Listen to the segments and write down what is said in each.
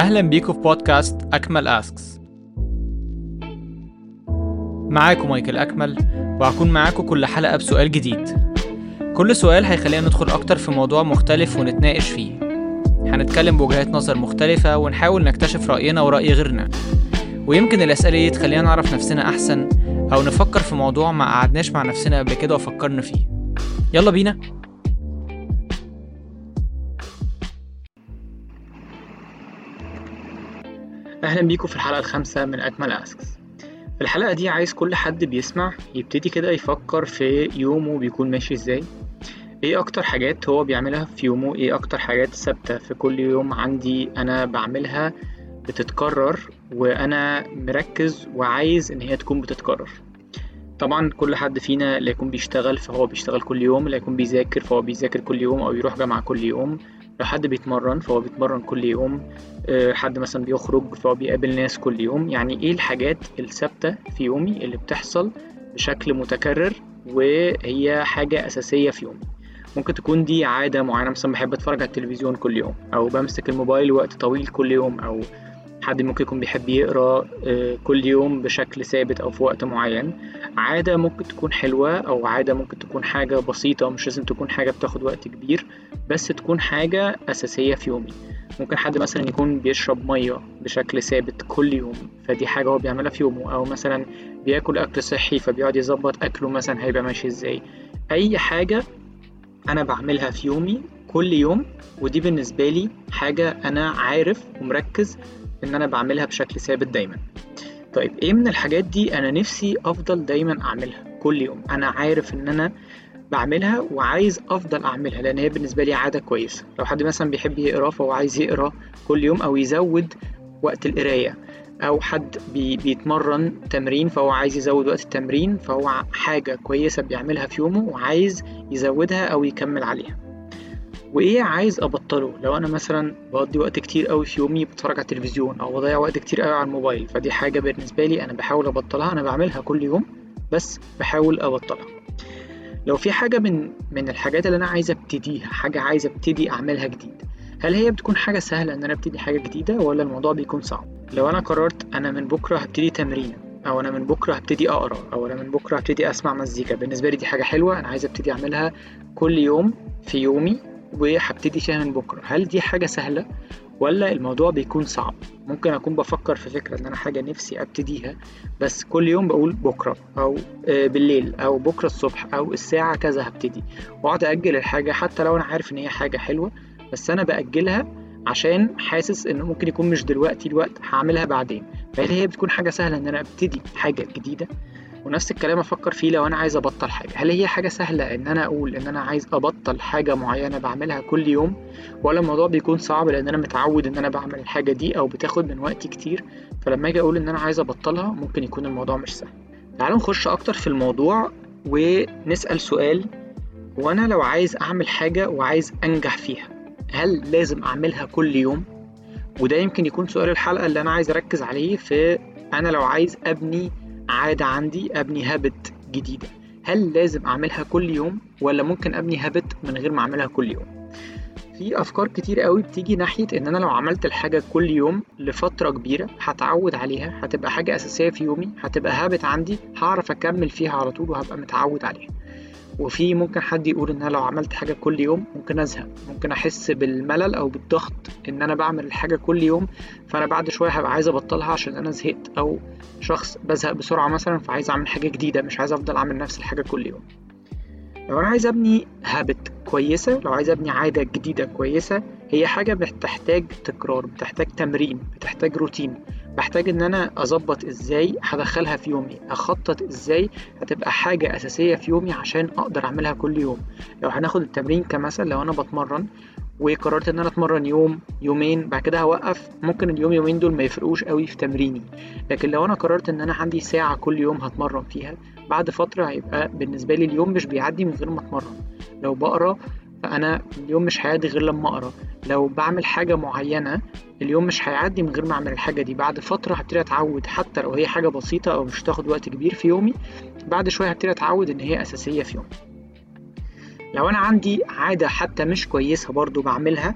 أهلا بيكم في بودكاست أكمل أسكس معاكم مايكل أكمل وهكون معاكم كل حلقة بسؤال جديد. كل سؤال هيخلينا ندخل أكتر في موضوع مختلف ونتناقش فيه. هنتكلم بوجهات نظر مختلفة ونحاول نكتشف رأينا ورأي غيرنا. ويمكن الأسئلة دي تخلينا نعرف نفسنا أحسن أو نفكر في موضوع ما قعدناش مع نفسنا قبل كده وفكرنا فيه. يلا بينا. أهلا بيكم في الحلقة الخامسة من أجمل أسكس في الحلقة دي عايز كل حد بيسمع يبتدي كده يفكر في يومه بيكون ماشي إزاي. إيه أكتر حاجات هو بيعملها في يومه؟ إيه أكتر حاجات ثابتة في كل يوم عندي أنا بعملها بتتكرر وأنا مركز وعايز إن هي تكون بتتكرر؟ طبعا كل حد فينا اللي يكون بيشتغل فهو بيشتغل كل يوم اللي يكون بيذاكر فهو بيذاكر كل يوم أو يروح جامعة كل يوم. حد بيتمرن فهو بيتمرن كل يوم آه، حد مثلا بيخرج فهو بيقابل ناس كل يوم. يعني إيه الحاجات الثابتة في يومي اللي بتحصل بشكل متكرر وهي حاجة أساسية في يومي؟ ممكن تكون دي عادة معينة مثلا بحب أتفرج على التلفزيون كل يوم أو بمسك الموبايل وقت طويل كل يوم أو حد ممكن يكون بيحب يقرأ آه، كل يوم بشكل ثابت أو في وقت معين. عادة ممكن تكون حلوة أو عادة ممكن تكون حاجة بسيطة مش لازم تكون حاجة بتاخد وقت كبير بس تكون حاجة أساسية في يومي. ممكن حد مثلا يكون بيشرب مية بشكل ثابت كل يوم فدي حاجة هو بيعملها في يومه. أو مثلا بياكل أكل صحي فبيقعد يظبط أكله مثلا هيبقى ماشي إزاي. أي حاجة أنا بعملها في يومي كل يوم ودي بالنسبة لي حاجة أنا عارف ومركز إن أنا بعملها بشكل ثابت دايما. طيب إيه من الحاجات دي أنا نفسي أفضل دايما أعملها كل يوم؟ أنا عارف إن أنا بعملها وعايز أفضل أعملها لأن هي بالنسبة لي عادة كويسة. لو حد مثلا بيحب يقرأ فهو عايز يقرأ كل يوم أو يزود وقت القراية. أو حد بي بيتمرن تمرين فهو عايز يزود وقت التمرين فهو حاجة كويسة بيعملها في يومه وعايز يزودها أو يكمل عليها. وإيه عايز أبطله؟ لو أنا مثلا بقضي وقت كتير قوي في يومي بتفرج على التلفزيون أو بضيع وقت كتير قوي على الموبايل فدي حاجة بالنسبة لي أنا بحاول أبطلها أنا بعملها كل يوم بس بحاول أبطلها. لو في حاجة من من الحاجات اللي أنا عايز أبتديها حاجة عايز أبتدي أعملها جديد هل هي بتكون حاجة سهلة إن أنا أبتدي حاجة جديدة ولا الموضوع بيكون صعب؟ لو أنا قررت أنا من بكرة هبتدي تمرين أو أنا من بكرة هبتدي أقرأ أو أنا من بكرة هبتدي أسمع مزيكا بالنسبة لي دي حاجة حلوة أنا عايز أبتدي أعملها كل يوم في يومي وهبتدي فيها من بكرة. هل دي حاجة سهلة؟ ولا الموضوع بيكون صعب؟ ممكن أكون بفكر في فكرة إن أنا حاجة نفسي أبتديها بس كل يوم بقول بكرة أو آه، بالليل أو بكرة الصبح أو الساعة كذا هبتدي. وأقعد أجل الحاجة حتى لو أنا عارف إن هي حاجة حلوة بس أنا بأجلها عشان حاسس إنه ممكن يكون مش دلوقتي الوقت هعملها بعدين. فهل هي بتكون حاجة سهلة إن أنا أبتدي حاجة جديدة؟ ونفس الكلام أفكر فيه لو أنا عايز أبطل حاجة. هل هي حاجة سهلة إن أنا أقول إن أنا عايز أبطل حاجة معينة بعملها كل يوم؟ ولا الموضوع بيكون صعب لأن أنا متعود إن أنا بعمل الحاجة دي أو بتاخد من وقتي كتير؟ فلما أجي أقول إن أنا عايز أبطلها ممكن يكون الموضوع مش سهل. تعالوا نخش أكتر في الموضوع ونسأل سؤال. وأنا لو عايز أعمل حاجة وعايز أنجح فيها هل لازم أعملها كل يوم؟ وده يمكن يكون سؤال الحلقة اللي أنا عايز أركز عليه في أنا لو عايز أبني عادة عندي أبني هابت جديدة. هل لازم أعملها كل يوم ولا ممكن أبني هابت من غير ما أعملها كل يوم؟ في أفكار كتير قوي بتيجي ناحية إن أنا لو عملت الحاجة كل يوم لفترة كبيرة هتعود عليها هتبقى حاجة أساسية في يومي هتبقى هابت عندي هعرف أكمل فيها على طول وهبقى متعود عليها. وفي ممكن حد يقول إن أنا لو عملت حاجة كل يوم ممكن أزهق ممكن أحس بالملل أو بالضغط إن أنا بعمل الحاجة كل يوم فأنا بعد شوية هبقى عايز أبطلها عشان أنا زهقت أو شخص بزهق بسرعة مثلا فعايز أعمل حاجة جديدة مش عايز أفضل أعمل نفس الحاجة كل يوم. لو أنا عايز أبني هابت كويسة لو عايز أبني عادة جديدة كويسة هي حاجة بتحتاج تكرار بتحتاج تمرين بتحتاج روتين. بحتاج إن أنا أظبط إزاي هدخلها في يومي أخطط إزاي هتبقى حاجة أساسية في يومي عشان أقدر أعملها كل يوم. لو هناخد التمرين كمثل لو أنا بتمرن وقررت إن أنا أتمرن يوم يومين بعد كده هوقف ممكن اليوم يومين دول ما يفرقوش قوي في تمريني. لكن لو أنا قررت إن أنا عندي ساعة كل يوم هتمرن فيها بعد فترة هيبقى بالنسبة لي اليوم مش بيعدي من غير ما أتمرن. لو بقرأ فأنا اليوم مش هيعدي غير لما أقرأ. لو بعمل حاجة معينة اليوم مش هيعدي من غير ما أعمل الحاجة دي. بعد فترة هبتدي أتعود حتى لو هي حاجة بسيطة أو مش تاخد وقت كبير في يومي بعد شوية هبتدي أتعود إن هي أساسية في يومي. لو أنا عندي عادة حتى مش كويسة برضو بعملها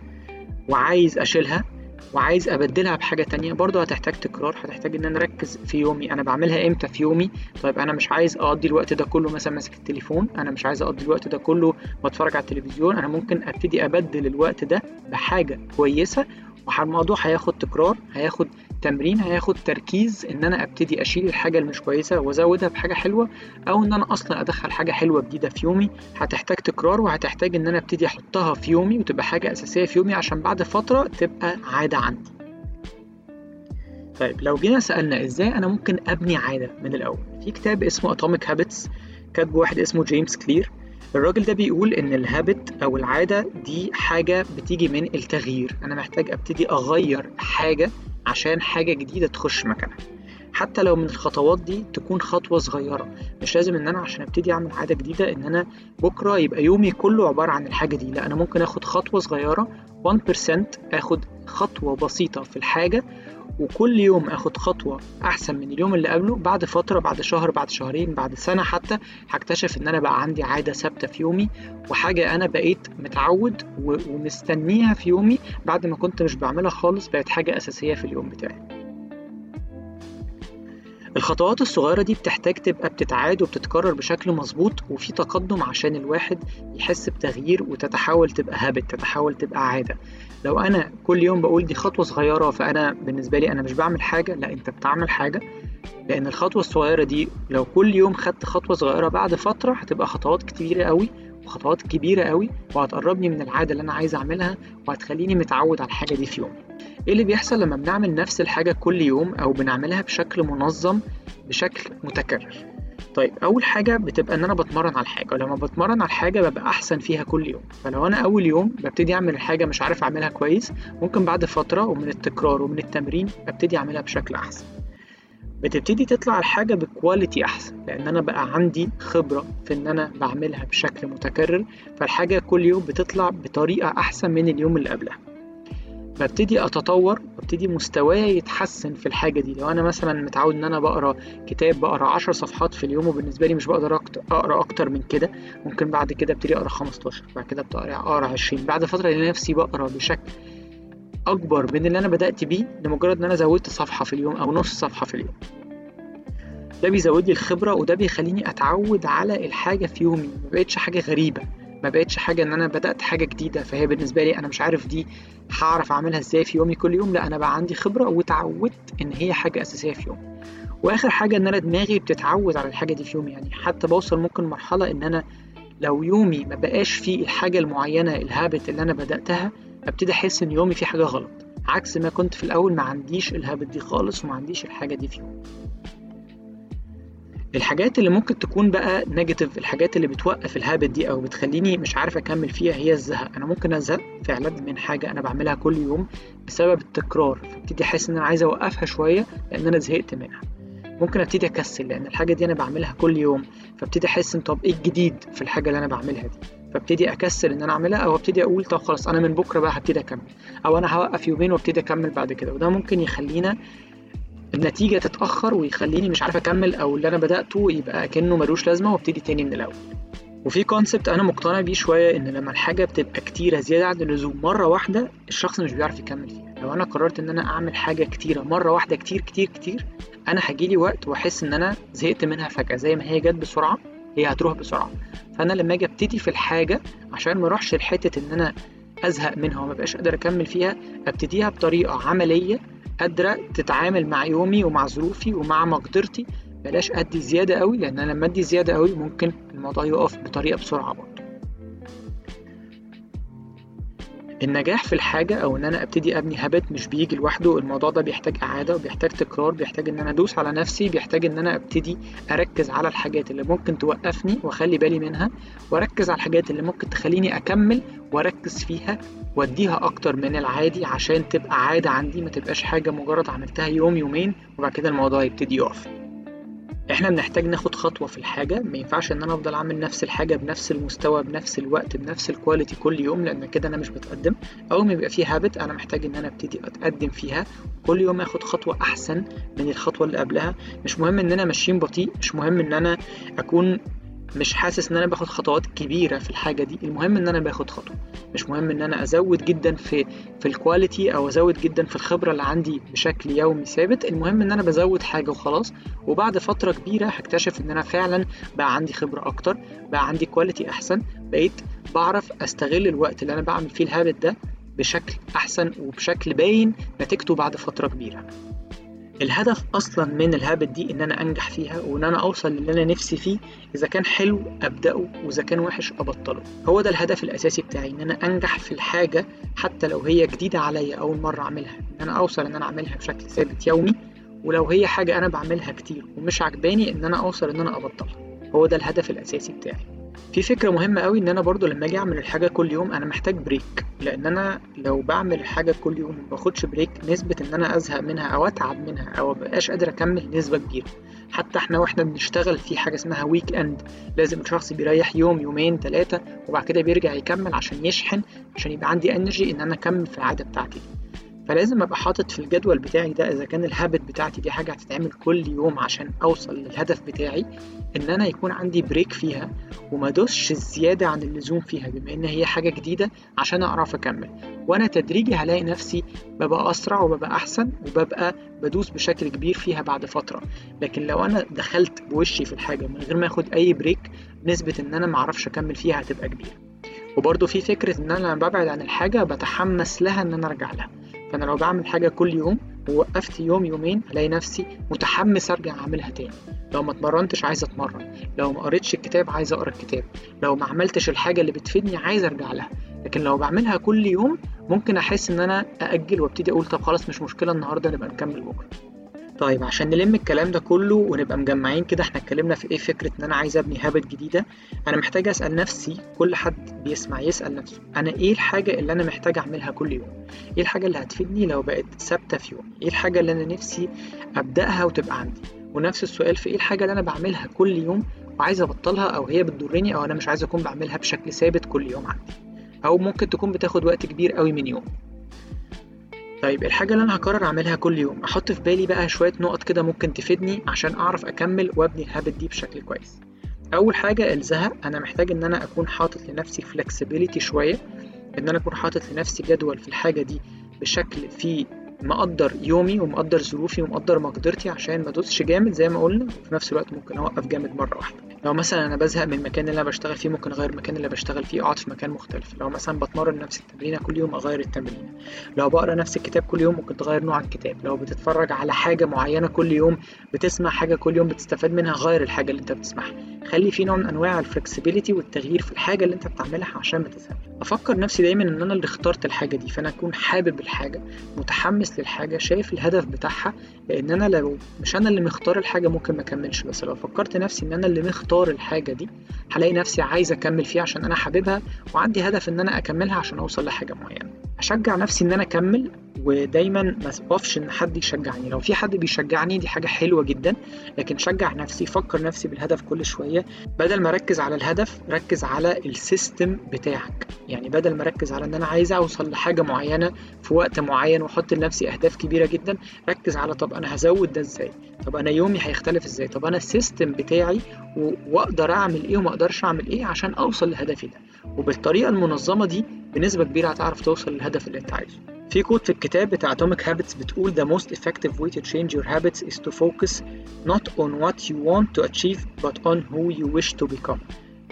وعايز أشيلها وعايز أبدلها بحاجة تانية. برضه هتحتاج تكرار هتحتاج إن أنا أركز في يومي. أنا بعملها إمتى في يومي؟ طيب أنا مش عايز أقضي الوقت ده كله مثلا ماسك التليفون. أنا مش عايز أقضي الوقت ده كله بتفرج على التلفزيون أنا ممكن أبتدي أبدل الوقت ده بحاجة كويسة والموضوع هياخد تكرار هياخد تمرين هياخد تركيز إن أنا أبتدي أشيل الحاجة اللي مش كويسة وأزودها بحاجة حلوة أو إن أنا أصلا أدخل حاجة حلوة جديدة في يومي. هتحتاج تكرار وهتحتاج إن أنا أبتدي أحطها في يومي وتبقى حاجة أساسية في يومي عشان بعد فترة تبقى عادة عندي. طيب لو جينا سألنا إزاي أنا ممكن أبني عادة من الأول؟ في كتاب اسمه Atomic Habits كاتبه واحد اسمه جيمس كلير الراجل ده بيقول إن ال habit أو العادة دي حاجة بتيجي من التغيير. أنا محتاج أبتدي أغير حاجة عشان حاجة جديدة تخش مكانها. حتى لو من الخطوات دي تكون خطوة صغيرة مش لازم إن أنا عشان أبتدي أعمل عاده جديدة إن أنا بكرة يبقى يومي كله عبارة عن الحاجة دي. لا أنا ممكن آخد خطوة صغيرة 1% آخد خطوة بسيطة في الحاجة وكل يوم آخد خطوة أحسن من اليوم اللي قبله بعد فترة بعد شهر بعد شهرين بعد سنة حتى هكتشف إن أنا بقى عندي عادة ثابتة في يومي وحاجة أنا بقيت متعود ومستنيها في يومي بعد ما كنت مش بعملها خالص بقت حاجة أساسية في اليوم بتاعي. الخطوات الصغيرة دي بتحتاج تبقى بتتعاد وبتتكرر بشكل مظبوط وفي تقدم عشان الواحد يحس بتغيير وتتحول تبقى هابت تتحول تبقى عادة. لو أنا كل يوم بقول دي خطوة صغيرة فأنا بالنسبة لي أنا مش بعمل حاجة لا أنت بتعمل حاجة. لأن الخطوة الصغيرة دي لو كل يوم خدت خطوة صغيرة بعد فترة هتبقى خطوات كتيرة قوي وخطوات كبيرة قوي وهتقربني من العادة اللي أنا عايز أعملها وهتخليني متعود على الحاجة دي في يومي. إيه اللي بيحصل لما بنعمل نفس الحاجة كل يوم أو بنعملها بشكل منظم بشكل متكرر؟ طيب أول حاجة بتبقى إن أنا بتمرن على الحاجة ولما بتمرن على الحاجة ببقى أحسن فيها كل يوم. فلو أنا أول يوم ببتدي أعمل الحاجة مش عارف أعملها كويس ممكن بعد فترة ومن التكرار ومن التمرين ابتدي أعملها بشكل أحسن. بتبتدي تطلع الحاجة بكواليتي أحسن لأن أنا بقى عندي خبرة في إن أنا بعملها بشكل متكرر فالحاجة كل يوم بتطلع بطريقة أحسن من اليوم اللي قبلها. ببتدي أتطور وابتدي مستواي يتحسن في الحاجة دي. لو أنا مثلا متعود إن أنا بقرأ كتاب بقرأ 10 صفحات في اليوم وبالنسبة لي مش بقدر أقرأ أكتر من كده ممكن بعد كده أبتدي أقرأ 15 بعد كده أقرأ 20 بعد فترة الاقي نفسي بقرأ بشكل أكبر من اللي أنا بدأت بيه لمجرد إن أنا زودت صفحة في اليوم أو نص صفحة في اليوم. ده بيزود لي الخبرة وده بيخليني أتعود على الحاجة في يومي. ما بقتش حاجة غريبة. ما بقتش حاجة إن أنا بدأت حاجة جديدة. فهي بالنسبة لي أنا مش عارف دي هعرف أعملها إزاي في يومي كل يوم. لا أنا بقى عندي خبرة وتعودت إن هي حاجة أساسية في يومي. وآخر حاجة إن أنا دماغي بتتعود على الحاجة دي في يومي. يعني حتى بوصل ممكن مرحلة إن أنا لو يومي ما بقاش فيه الحاجة المعينة الهابت اللي أنا بدأتها أبتدي أحس إن يومي فيه حاجة غلط عكس ما كنت في الأول ما عنديش الهابت دي خالص وما عنديش الحاجة دي في يومي. الحاجات اللي ممكن تكون بقى negative الحاجات اللي بتوقف ال habit دي أو بتخليني مش عارف أكمل فيها هي الزهق. أنا ممكن أزهق فعلا من حاجة أنا بعملها كل يوم بسبب التكرار. فابتدي أحس إن أنا عايز أوقفها شوية لأن أنا زهقت منها. ممكن أبتدي أكسل لأن الحاجة دي أنا بعملها كل يوم. فأبتدي أحس إن طب إيه الجديد في الحاجة اللي أنا بعملها دي؟ فابتدي اكسل إن أنا أعملها أو أبتدي أقول طب خلاص أنا من بكرة بقى هبتدي أكمل أو أنا هوقف يومين وأبتدي أكمل بعد كده. وده ممكن يخلينا النتيجة تتأخر ويخليني مش عارف أكمل أو اللي أنا بدأته يبقى كأنه ملوش لازمة وأبتدي تاني من الأول. وفي كونسبت أنا مقتنع بيه شوية إن لما الحاجة بتبقى كتيرة زيادة عن اللزوم مرة واحدة الشخص مش بيعرف يكمل فيها. لو أنا قررت إن أنا أعمل حاجة كتيرة مرة واحدة كتير كتير كتير أنا هجيلي وقت وأحس إن أنا زهقت منها فجأة زي ما هي جت بسرعة. هي هتروح بسرعة. فأنا لما أجي أبتدي في الحاجة عشان ما أروحش لحتة إن أنا أزهق منها وما بقاش قادر أكمل فيها أبتديها بطريقة عملية قادرة تتعامل مع يومي ومع ظروفي ومع مقدرتي. بلاش أدي زيادة قوي لأن أنا لما أدي زيادة قوي ممكن الموضوع يقف بطريقة بسرعة برضه. النجاح في الحاجة أو إن أنا أبتدي أبني هابت مش بيجي لوحده الموضوع ده بيحتاج إعادة وبيحتاج تكرار بيحتاج إن أنا أدوس على نفسي بيحتاج إن أنا أبتدي أركز على الحاجات اللي ممكن توقفني وأخلي بالي منها وأركز على الحاجات اللي ممكن تخليني أكمل وأركز فيها وأديها أكتر من العادي عشان تبقى عادة عندي ما تبقاش حاجة مجرد عملتها يوم يومين وبعد كده الموضوع يبتدي يقف. إحنا بنحتاج ناخد خطوة في الحاجة. ما ينفعش ان أنا افضل اعمل نفس الحاجة بنفس المستوى بنفس الوقت بنفس الكواليتي كل يوم لأن كده أنا مش بتقدم. أول ما يبقى في هابت أنا محتاج إن أنا أبتدي أتقدم فيها. كل يوم آخد خطوة أحسن من الخطوة اللي قبلها. مش مهم إن أنا ماشيين بطيء مش مهم إن أنا أكون مش حاسس إن أنا باخد خطوات كبيرة في الحاجة دي. المهم إن أنا باخد خطوة. مش مهم إن أنا أزود جدا في في ال quality أو أزود جدا في الخبرة اللي عندي بشكل يومي ثابت. المهم إن أنا بزود حاجة وخلاص. وبعد فترة كبيرة هكتشف إن أنا فعلا بقى عندي خبرة أكتر بقى عندي quality أحسن. بقيت بعرف أستغل الوقت اللي أنا بعمل فيه ال habit ده بشكل أحسن وبشكل باين نتيجته بعد فترة كبيرة. الهدف أصلا من ال habit دي إن أنا أنجح فيها وإن أنا أوصل للي أنا نفسي فيه إذا كان حلو أبدأه وإذا كان وحش أبطله. هو ده الهدف الأساسي بتاعي إن أنا أنجح في الحاجة حتى لو هي جديدة عليا أول مرة أعملها. إن أنا أوصل إن أنا أعملها بشكل ثابت يومي ولو هي حاجة أنا بعملها كتير ومش عجباني إن أنا أوصل إن أنا أبطلها. هو ده الهدف الأساسي بتاعي. في فكرة مهمة قوي إن أنا برضو لما أجي أعمل الحاجة كل يوم أنا محتاج break لأن أنا لو بعمل الحاجة كل يوم ما break نسبة إن أنا أزهق منها أو أتعب منها أو مبقاش قادر أكمل نسبة كبيرة. حتى إحنا وإحنا بنشتغل في حاجة اسمها weekend لازم الشخص بيريح يوم يومين ثلاثة وبعد كده بيرجع يكمل عشان يشحن عشان يبقى عندي energy إن أنا أكمل في العادة بتاعتي. فلازم أبقى حاطط في الجدول بتاعي ده إذا كان ال habit بتاعتي دي حاجة هتتعمل كل يوم عشان أوصل للهدف بتاعي إن أنا يكون عندي break فيها وما دوسش زيادة عن اللزوم فيها بما إن هي حاجة جديدة عشان أعرف أكمل. وأنا تدريجي هلاقي نفسي ببقى أسرع وببقى أحسن وببقى بدوس بشكل كبير فيها بعد فترة. لكن لو أنا دخلت بوشي في الحاجة من غير ما آخد أي بريك نسبة إن أنا معرفش أكمل فيها هتبقى كبيرة. وبرضه في فكرة إن أنا لما ببعد عن الحاجة بتحمس لها إن أنا أرجع لها. فأنا لو بعمل حاجة كل يوم ووقفت يوم يومين الاقي نفسي متحمس أرجع أعملها تاني. لو ما اتمرنتش عايز أتمرن. لو ما قريتش الكتاب عايز أقرأ الكتاب. لو ما عملتش الحاجة اللي بتفيدني عايز أرجع لها. لكن لو بعملها كل يوم ممكن أحس إن أنا أأجل وأبتدي أقول طب خلاص مش مشكلة النهارده نبقى نكمل بكرة. طيب عشان نلم الكلام ده كله ونبقى مجمعين كده إحنا اتكلمنا في إيه؟ فكرة إن أنا عايز أبني هابت جديدة. أنا محتاج أسأل نفسي كل حد بيسمع يسأل نفسه أنا إيه الحاجة اللي أنا محتاج أعملها كل يوم؟ إيه الحاجة اللي هتفيدني لو بقت ثابتة في يومي إيه الحاجة اللي أنا نفسي أبدأها وتبقى عندي؟ ونفس السؤال في إيه الحاجة اللي أنا بعملها كل يوم وعايز أبطلها أو هي بتضرني أو أنا مش عايز أكون بعملها بشكل ثابت كل يوم عندي؟ أو ممكن تكون بتاخد وقت كبير قوي من يوم. طيب الحاجة اللي أنا هقرر أعملها كل يوم أحط في بالي بقى شوية نقط كده ممكن تفيدني عشان أعرف أكمل وأبني الهابت دي بشكل كويس. أول حاجة الزهق أنا محتاج إن أنا أكون حاطط لنفسي flexibility شوية إن أنا أكون حاطط لنفسي جدول في الحاجة دي بشكل فيه مقدر يومي ومقدر ظروفي ومقدر مقدرتي عشان ما جامد زي ما قلنا وفي نفس الوقت ممكن أوقف جامد مرة واحدة. لو مثلا أنا بزهق من المكان اللي أنا بشتغل فيه ممكن أغير المكان اللي بشتغل فيه اقعد في مكان مختلف. لو مثلا بتمرن نفس التمرينه كل يوم أغير التمرين. لو بقرأ نفس الكتاب كل يوم ممكن تغير نوع الكتاب. لو بتتفرج على حاجة معينة كل يوم بتسمع حاجة كل يوم بتستفاد منها غير الحاجة اللي أنت بتسمعها. خلي في نوع من أنواع الفلكسبيليتي والتغيير في الحاجة اللي أنت بتعملها عشان ما تزهقش أفكر نفسي دايما إن أنا اللي اخترت الحاجة دي فأنا أكون حابب الحاجة متحمس للحاجة شايف الهدف بتاعها لأن أنا لو مش أنا اللي مختار الحاجة ممكن ما أكملش. بس لو فكرت نفسي إن أنا اللي مختار الحاجة دي هلاقي نفسي عايز أكمل فيها عشان أنا حاببها وعندي هدف إن أنا أكملها عشان أوصل لحاجة معينة. أشجع نفسي إن أنا أكمل ودايما ما اقفش إن حد يشجعني. لو في حد بيشجعني دي حاجة حلوة جدا لكن شجع نفسي فكر نفسي بالهدف كل شوية. بدل ما أركز على الهدف ركز على السيستم بتاعك. يعني بدل ما أركز على إن أنا عايز أوصل لحاجة معينة في وقت معين وأحط لنفسي أهداف كبيرة جدا ركز على طب أنا هزود ده إزاي؟ طب أنا يومي هيختلف إزاي؟ طب أنا ال system بتاعي. وأقدر أعمل إيه وما أقدرش أعمل إيه عشان أوصل لهدفي ده؟ وبالطريقة المنظمة دي بنسبة كبيرة هتعرف توصل للهدف اللي أنت عايزه. في quote في الكتاب بتاع Atomic Habits بتقول the most effective way to change your habits is to focus not on what you want to achieve but on who you wish to become.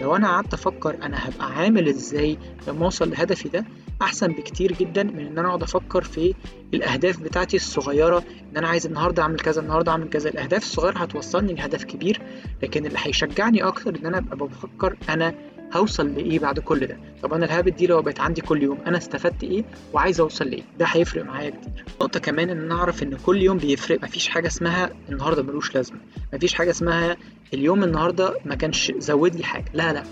لو أنا قعدت أفكر أنا هبقى عامل إزاي لما أوصل لهدفي ده أحسن بكتير جدا من إن أنا أقعد أفكر في الأهداف بتاعتي الصغيرة إن أنا عايز النهارده أعمل كذا النهارده أعمل كذا. الأهداف الصغيرة هتوصلني لهدف كبير لكن اللي هيشجعني أكتر إن أنا أبقى بفكر أنا هوصل لإيه بعد كل ده؟ طب أنا الهابت دي لو بقت عندي كل يوم أنا استفدت إيه؟ وعايز أوصل لإيه؟ ده هيفرق معايا كتير. نقطة كمان إن أنا أعرف إن كل يوم بيفرق. مفيش حاجة اسمها النهارده ملوش لازمة. مفيش حاجة اسمها اليوم النهارده ما كانش زود لي حاجة. لا لا.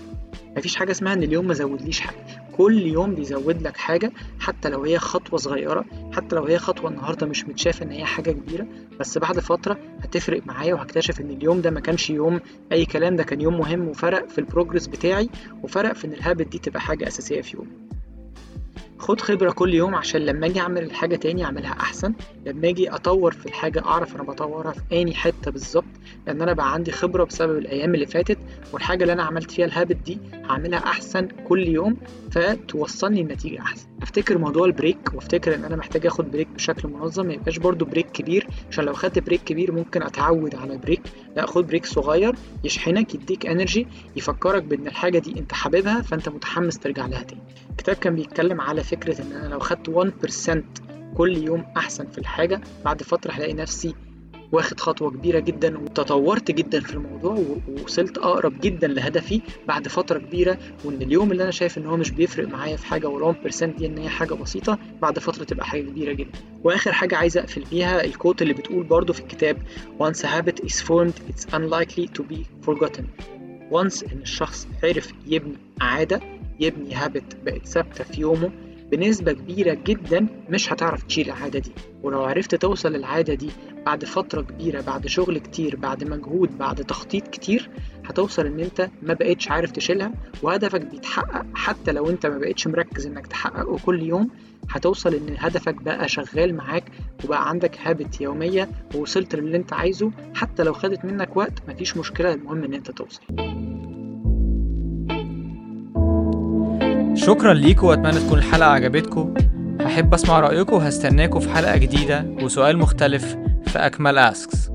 مفيش حاجة اسمها إن اليوم ما زودليش حاجة. كل يوم بيزود لك حاجة حتى لو هي خطوة صغيرة حتى لو هي خطوة النهارده مش متشاف إن هي حاجة كبيرة بس بعد فترة هتفرق معايا وهكتشف إن اليوم ده ما كانش يوم أي كلام ده كان يوم مهم وفرق في البروجرس بتاعي وفرق في إن الهابت دي تبقى حاجة أساسية في يومي. خد خبرة كل يوم عشان لما أجي أعمل الحاجة تاني أعملها أحسن. لما أجي أطور في الحاجة أعرف أنا بطورها في اني حتة بالظبط لأن أنا بقى عندي خبرة بسبب الأيام اللي فاتت والحاجة اللي أنا عملت فيها ال habit دي هعملها أحسن كل يوم فتوصلني لنتيجة أحسن. أفتكر موضوع ال break وأفتكر إن أنا محتاج آخد break بشكل منظم. ما يبقاش برضو break كبير عشان لو خدت break كبير ممكن أتعود على break. لا خد break صغير يشحنك يديك energy يفكرك بإن الحاجة دي أنت حاببها فأنت متحمس ترجع لها تاني. الكتاب كان بيتكلم على فكرة إن أنا لو خدت 1% كل يوم أحسن في الحاجة بعد فترة هلاقي نفسي واخد خطوة كبيرة جدا وتطورت جدا في الموضوع ووصلت أقرب جدا لهدفي بعد فترة كبيرة وإن اليوم اللي أنا شايف إن هو مش بيفرق معايا في حاجة وال 1% دي إن هي حاجة بسيطة بعد فترة تبقى حاجة كبيرة جدا. وآخر حاجة عايز أقفل بيها الكوت اللي بتقول برضو في الكتاب Once a habit is formed it's unlikely to be forgotten. once إن الشخص عرف يبني عادة يبني هابت بقت ثابتة في يومه بنسبة كبيرة جدا مش هتعرف تشيل العادة دي. ولو عرفت توصل للعادة دي بعد فترة كبيرة بعد شغل كتير بعد مجهود بعد تخطيط كتير هتوصل إن أنت ما بقتش عارف تشيلها. وهدفك بيتحقق حتى لو أنت ما بقتش مركز إنك تحققه كل يوم هتوصل إن هدفك بقى شغال معاك وبقى عندك هابت يومية ووصلت للي أنت عايزه. حتى لو خدت منك وقت مفيش مشكلة المهم إن أنت توصل. شكرا ليكم وأتمنى تكون الحلقة عجبتكم. هحب أسمع رأيكم وهستناكم في حلقة جديدة وسؤال مختلف في أكمل أسكس.